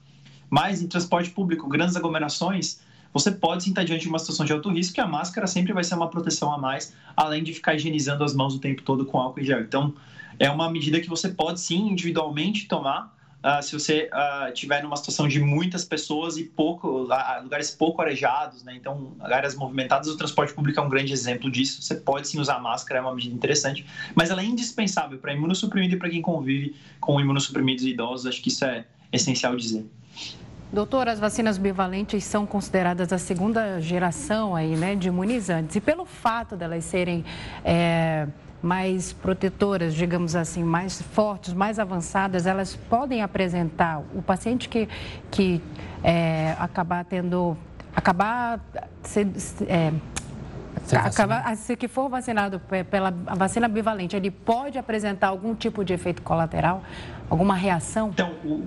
mas em transporte público, grandes aglomerações, você pode sim estar diante de uma situação de alto risco e a máscara sempre vai ser uma proteção a mais, além de ficar higienizando as mãos o tempo todo com álcool em gel. Então, é uma medida que você pode sim individualmente tomar uh, se você uh, tiver numa situação de muitas pessoas e pouco uh, lugares pouco arejados, né? Então, áreas movimentadas, o transporte público é um grande exemplo disso. Você pode sim usar máscara, é uma medida interessante, mas ela é indispensável para imunossuprimido e para quem convive com imunossuprimidos e idosos. Acho que isso é essencial dizer. Doutor, as vacinas bivalentes são consideradas a segunda geração aí, né, de imunizantes. E pelo fato delas serem é mais protetoras, digamos assim, mais fortes, mais avançadas, elas podem apresentar o paciente que, que é, acabar tendo, acabar se, é, Acaba, se que for vacinado pela vacina bivalente, ele pode apresentar algum tipo de efeito colateral, alguma reação? Então, o,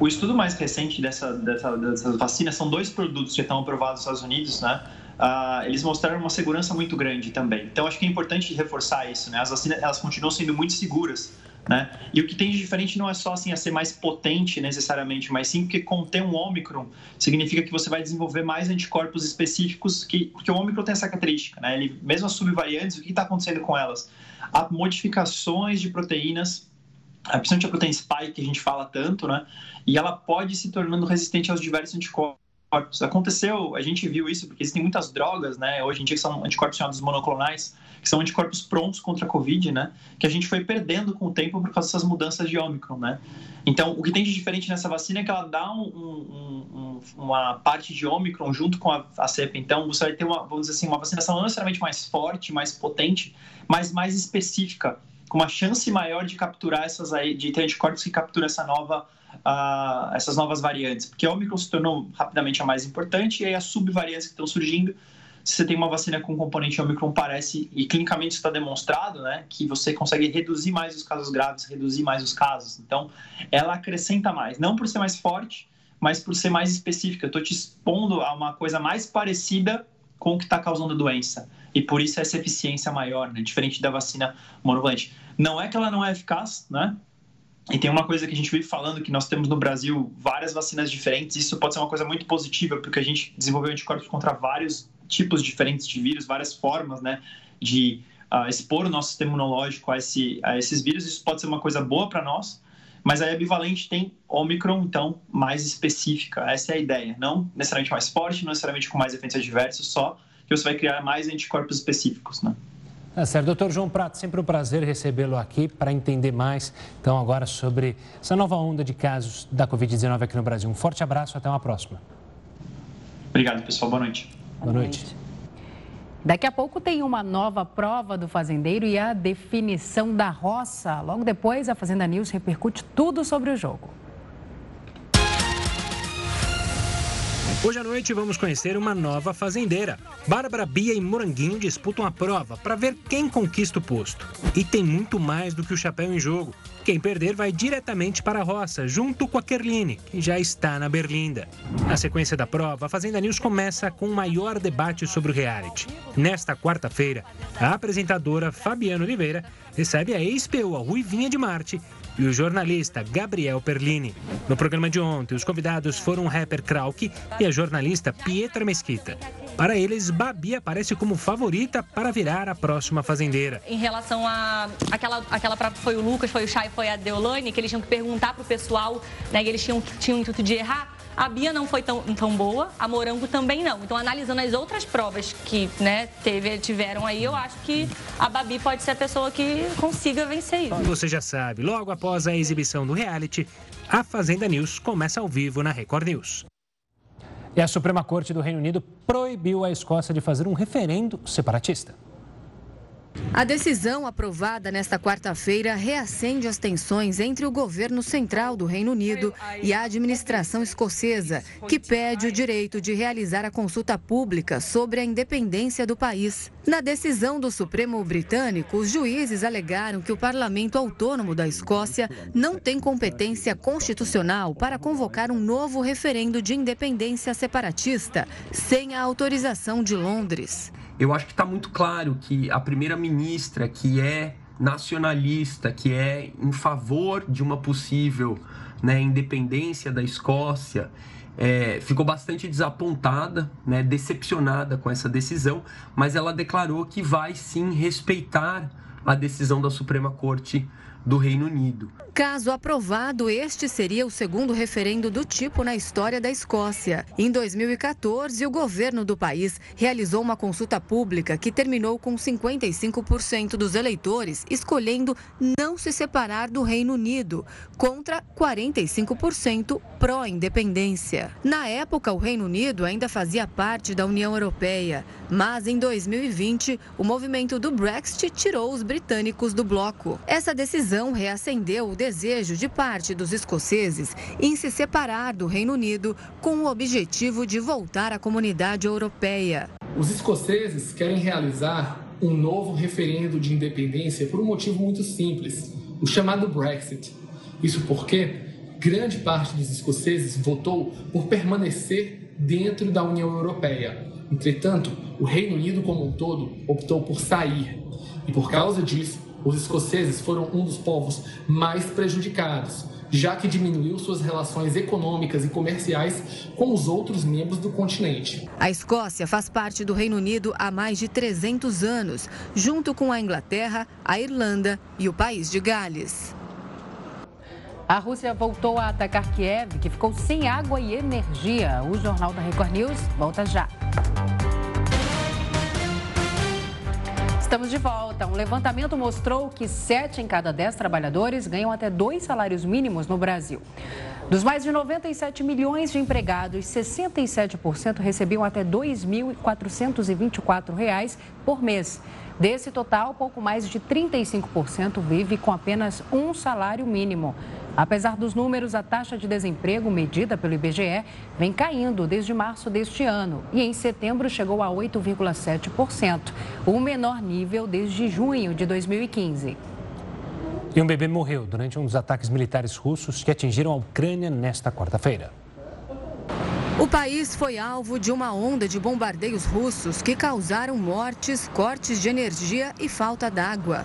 o estudo mais recente dessa, dessa, dessas vacinas são dois produtos que estão aprovados nos Estados Unidos, né? Uh, eles mostraram uma segurança muito grande também. Então, acho que é importante reforçar isso, né? As vacinas, elas continuam sendo muito seguras, né? E o que tem de diferente não é só assim a ser mais potente necessariamente, mas sim que conter um Ômicron significa que você vai desenvolver mais anticorpos específicos, que, porque o Ômicron tem essa característica, né? Ele, mesmo as subvariantes, o que está acontecendo com elas? Há modificações de proteínas principalmente a proteína spike que a gente fala tanto, né? E ela pode se tornando resistente aos diversos anticorpos. Aconteceu, a gente viu isso porque existem muitas drogas, né? Hoje em dia que são anticorpos chamados monoclonais, que são anticorpos prontos contra a Covid, né? Que a gente foi perdendo com o tempo por causa dessas mudanças de Omicron, né? Então, o que tem de diferente nessa vacina é que ela dá um, um, um, uma parte de Omicron junto com a, a cepa. Então, você vai ter uma, vamos dizer assim, uma vacinação não necessariamente mais forte, mais potente, mas mais específica com uma chance maior de capturar essas aí, de ter anticorpos que capturam essa nova, uh, essas novas variantes, porque a Omicron se tornou rapidamente a mais importante e aí as subvariantes que estão surgindo, se você tem uma vacina com componente Omicron, parece, e clinicamente está demonstrado, né, que você consegue reduzir mais os casos graves, reduzir mais os casos. Então, ela acrescenta mais, não por ser mais forte, mas por ser mais específica. Eu estou te expondo a uma coisa mais parecida com o que está causando a doença e por isso essa eficiência maior, né? diferente da vacina monovalente. Não é que ela não é eficaz, né? E tem uma coisa que a gente vive falando que nós temos no Brasil várias vacinas diferentes. Isso pode ser uma coisa muito positiva, porque a gente desenvolveu anticorpos contra vários tipos diferentes de vírus, várias formas, né, de uh, expor o nosso sistema imunológico a, esse, a esses vírus. Isso pode ser uma coisa boa para nós, mas a bivalente tem Omicron, então, mais específica. Essa é a ideia. Não necessariamente mais forte, não necessariamente com mais efeitos adversos, só que você vai criar mais anticorpos específicos, né? É certo. Doutor João Prato, sempre um prazer recebê-lo aqui para entender mais, então, agora sobre essa nova onda de casos da Covid-19 aqui no Brasil. Um forte abraço, até uma próxima. Obrigado, pessoal. Boa noite. Boa noite. Daqui a pouco tem uma nova prova do fazendeiro e a definição da roça. Logo depois, a Fazenda News repercute tudo sobre o jogo. Hoje à noite vamos conhecer uma nova fazendeira. Bárbara Bia e Moranguinho disputam a prova para ver quem conquista o posto. E tem muito mais do que o chapéu em jogo. Quem perder vai diretamente para a roça, junto com a Kerline, que já está na Berlinda. Na sequência da prova, a Fazenda News começa com o maior debate sobre o reality. Nesta quarta-feira, a apresentadora Fabiana Oliveira recebe a ex-PO, Ruivinha de Marte, e o jornalista Gabriel Perlini. No programa de ontem, os convidados foram o rapper Krauk e a jornalista Pietra Mesquita. Para eles, Babi aparece como favorita para virar a próxima fazendeira. Em relação a aquela, aquela que foi o Lucas, foi o Chay, foi a Deolane, que eles tinham que perguntar para o pessoal, né, que eles tinham, tinham o intuito de errar. A Bia não foi tão, tão boa, a Morango também não. Então, analisando as outras provas que né, teve, tiveram aí, eu acho que a Babi pode ser a pessoa que consiga vencer isso. Você já sabe, logo após a exibição do reality, a Fazenda News começa ao vivo na Record News. E a Suprema Corte do Reino Unido proibiu a Escócia de fazer um referendo separatista. A decisão aprovada nesta quarta-feira reacende as tensões entre o governo central do Reino Unido e a administração escocesa, que pede o direito de realizar a consulta pública sobre a independência do país. Na decisão do Supremo Britânico, os juízes alegaram que o Parlamento Autônomo da Escócia não tem competência constitucional para convocar um novo referendo de independência separatista sem a autorização de Londres eu acho que está muito claro que a primeira-ministra, que é nacionalista, que é em favor de uma possível né, independência da Escócia, é, ficou bastante desapontada, né, decepcionada com essa decisão, mas ela declarou que vai sim respeitar a decisão da Suprema Corte do Reino Unido. Caso aprovado, este seria o segundo referendo do tipo na história da Escócia. Em 2014, o governo do país realizou uma consulta pública que terminou com 55% dos eleitores escolhendo não se separar do Reino Unido, contra 45% pró-independência. Na época, o Reino Unido ainda fazia parte da União Europeia, mas em 2020, o movimento do Brexit tirou os britânicos do bloco. Essa decisão reacendeu o desejo de parte dos escoceses em se separar do Reino Unido com o objetivo de voltar à comunidade europeia. os escoceses querem realizar um novo referendo de independência por um motivo muito simples, o chamado Brexit. Isso porque grande parte dos escoceses votou por permanecer dentro da União Europeia. Entretanto, o Reino Unido como um todo optou por sair. E por causa disso, os escoceses foram um dos povos mais prejudicados, já que diminuiu suas relações econômicas e comerciais com os outros membros do continente. A Escócia faz parte do Reino Unido há mais de 300 anos, junto com a Inglaterra, a Irlanda e o país de Gales. A Rússia voltou a atacar Kiev, que ficou sem água e energia. O Jornal da Record News volta já. Estamos de volta. Um levantamento mostrou que sete em cada dez trabalhadores ganham até dois salários mínimos no Brasil. Dos mais de 97 milhões de empregados, 67% recebiam até R$ 2.424 por mês. Desse total, pouco mais de 35% vive com apenas um salário mínimo. Apesar dos números, a taxa de desemprego medida pelo IBGE vem caindo desde março deste ano e em setembro chegou a 8,7%, o menor nível desde junho de 2015. E um bebê morreu durante um dos ataques militares russos que atingiram a Ucrânia nesta quarta-feira. O país foi alvo de uma onda de bombardeios russos que causaram mortes, cortes de energia e falta d'água.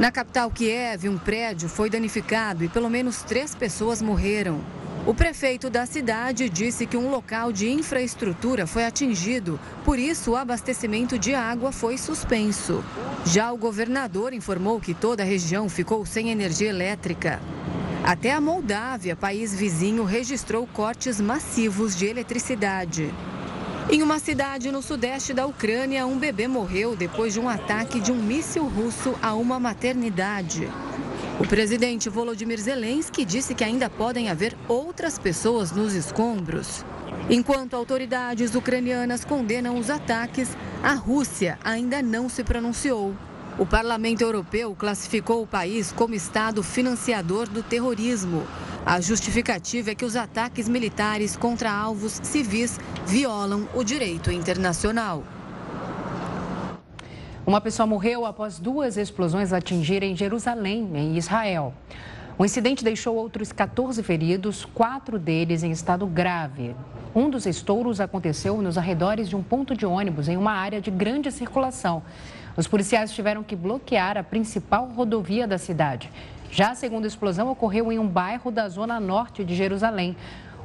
Na capital Kiev, um prédio foi danificado e pelo menos três pessoas morreram. O prefeito da cidade disse que um local de infraestrutura foi atingido, por isso o abastecimento de água foi suspenso. Já o governador informou que toda a região ficou sem energia elétrica. Até a Moldávia, país vizinho, registrou cortes massivos de eletricidade. Em uma cidade no sudeste da Ucrânia, um bebê morreu depois de um ataque de um míssil russo a uma maternidade. O presidente Volodymyr Zelensky disse que ainda podem haver outras pessoas nos escombros. Enquanto autoridades ucranianas condenam os ataques, a Rússia ainda não se pronunciou. O Parlamento Europeu classificou o país como Estado financiador do terrorismo. A justificativa é que os ataques militares contra alvos civis violam o direito internacional. Uma pessoa morreu após duas explosões atingirem Jerusalém, em Israel. O incidente deixou outros 14 feridos, quatro deles em estado grave. Um dos estouros aconteceu nos arredores de um ponto de ônibus em uma área de grande circulação. Os policiais tiveram que bloquear a principal rodovia da cidade. Já a segunda explosão ocorreu em um bairro da zona norte de Jerusalém.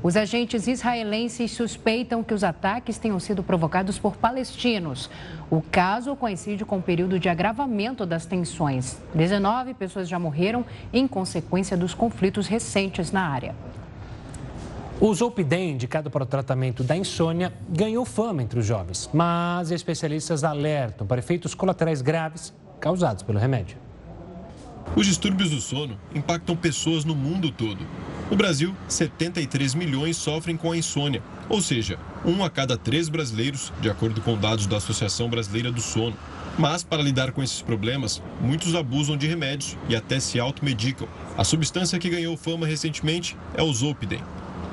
Os agentes israelenses suspeitam que os ataques tenham sido provocados por palestinos. O caso coincide com o período de agravamento das tensões. 19 pessoas já morreram em consequência dos conflitos recentes na área. O Zolpidem, indicado para o tratamento da insônia, ganhou fama entre os jovens, mas especialistas alertam para efeitos colaterais graves causados pelo remédio. Os distúrbios do sono impactam pessoas no mundo todo. No Brasil, 73 milhões sofrem com a insônia, ou seja, um a cada três brasileiros, de acordo com dados da Associação Brasileira do Sono. Mas, para lidar com esses problemas, muitos abusam de remédios e até se automedicam. A substância que ganhou fama recentemente é o Zolpidem,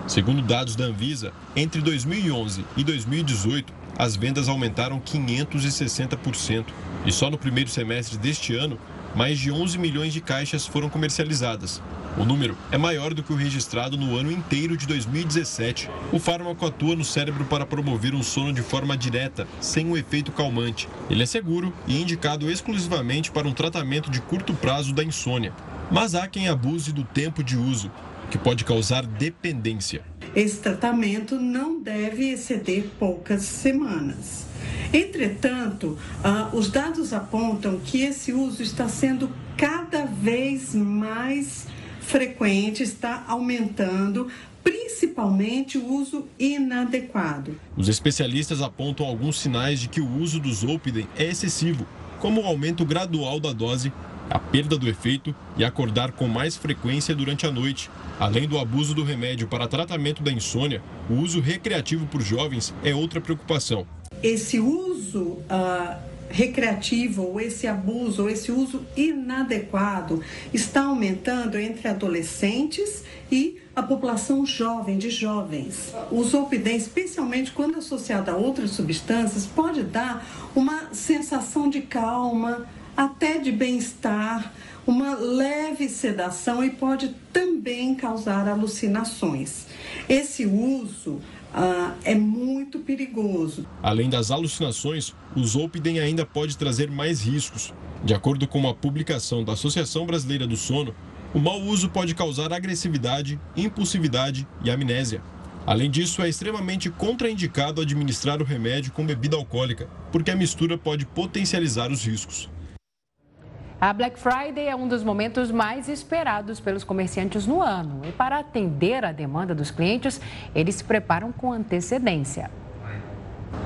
Segundo dados da Anvisa, entre 2011 e 2018, as vendas aumentaram 560%. E só no primeiro semestre deste ano, mais de 11 milhões de caixas foram comercializadas. O número é maior do que o registrado no ano inteiro de 2017. O fármaco atua no cérebro para promover um sono de forma direta, sem um efeito calmante. Ele é seguro e indicado exclusivamente para um tratamento de curto prazo da insônia. Mas há quem abuse do tempo de uso que pode causar dependência. Esse tratamento não deve exceder poucas semanas. Entretanto, uh, os dados apontam que esse uso está sendo cada vez mais frequente, está aumentando, principalmente o uso inadequado. Os especialistas apontam alguns sinais de que o uso do Zolpidem é excessivo, como o aumento gradual da dose a perda do efeito e acordar com mais frequência durante a noite. Além do abuso do remédio para tratamento da insônia, o uso recreativo por jovens é outra preocupação. Esse uso uh, recreativo, ou esse abuso, ou esse uso inadequado está aumentando entre adolescentes e a população jovem, de jovens. O zolpidem, especialmente quando associado a outras substâncias, pode dar uma sensação de calma, até de bem-estar, uma leve sedação e pode também causar alucinações. Esse uso ah, é muito perigoso. Além das alucinações, o Zolpidem ainda pode trazer mais riscos. De acordo com uma publicação da Associação Brasileira do Sono, o mau uso pode causar agressividade, impulsividade e amnésia. Além disso, é extremamente contraindicado administrar o remédio com bebida alcoólica, porque a mistura pode potencializar os riscos. A Black Friday é um dos momentos mais esperados pelos comerciantes no ano. E para atender a demanda dos clientes, eles se preparam com antecedência.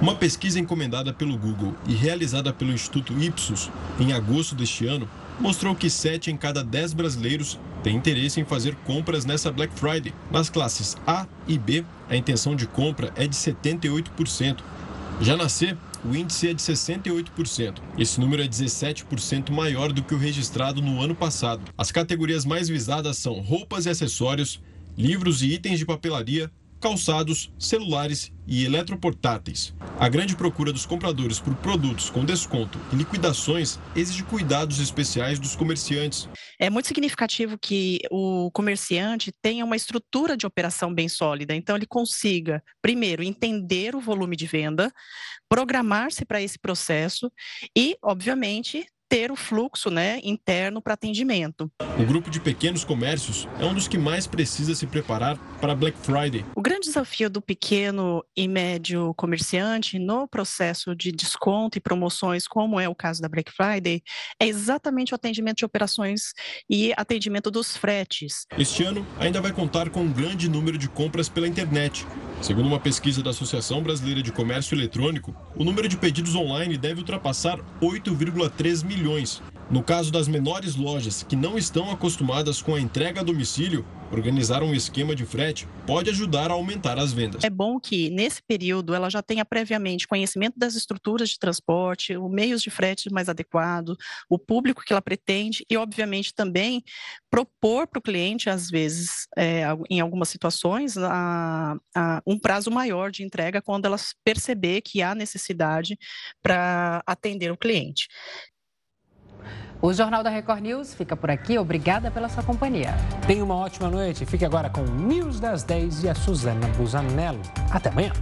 Uma pesquisa encomendada pelo Google e realizada pelo Instituto Ipsos em agosto deste ano mostrou que 7 em cada 10 brasileiros têm interesse em fazer compras nessa Black Friday. Nas classes A e B, a intenção de compra é de 78%. Já na C, o índice é de 68%. Esse número é 17% maior do que o registrado no ano passado. As categorias mais visadas são roupas e acessórios, livros e itens de papelaria, calçados, celulares e eletroportáteis. A grande procura dos compradores por produtos com desconto e liquidações exige cuidados especiais dos comerciantes. É muito significativo que o comerciante tenha uma estrutura de operação bem sólida, então ele consiga, primeiro, entender o volume de venda, programar-se para esse processo e, obviamente, ter o fluxo né, interno para atendimento. O grupo de pequenos comércios é um dos que mais precisa se preparar para Black Friday. O grande desafio do pequeno e médio comerciante no processo de desconto e promoções, como é o caso da Black Friday, é exatamente o atendimento de operações e atendimento dos fretes. Este ano ainda vai contar com um grande número de compras pela internet. Segundo uma pesquisa da Associação Brasileira de Comércio Eletrônico, o número de pedidos online deve ultrapassar 8,3 milhões milhões. No caso das menores lojas que não estão acostumadas com a entrega a domicílio, organizar um esquema de frete pode ajudar a aumentar as vendas. É bom que, nesse período, ela já tenha previamente conhecimento das estruturas de transporte, os meios de frete mais adequado, o público que ela pretende e, obviamente, também propor para o cliente, às vezes, é, em algumas situações, a, a, um prazo maior de entrega quando ela perceber que há necessidade para atender o cliente. O Jornal da Record News fica por aqui. Obrigada pela sua companhia. Tenha uma ótima noite. Fique agora com o News das 10 e a Suzana Busanello. Até amanhã.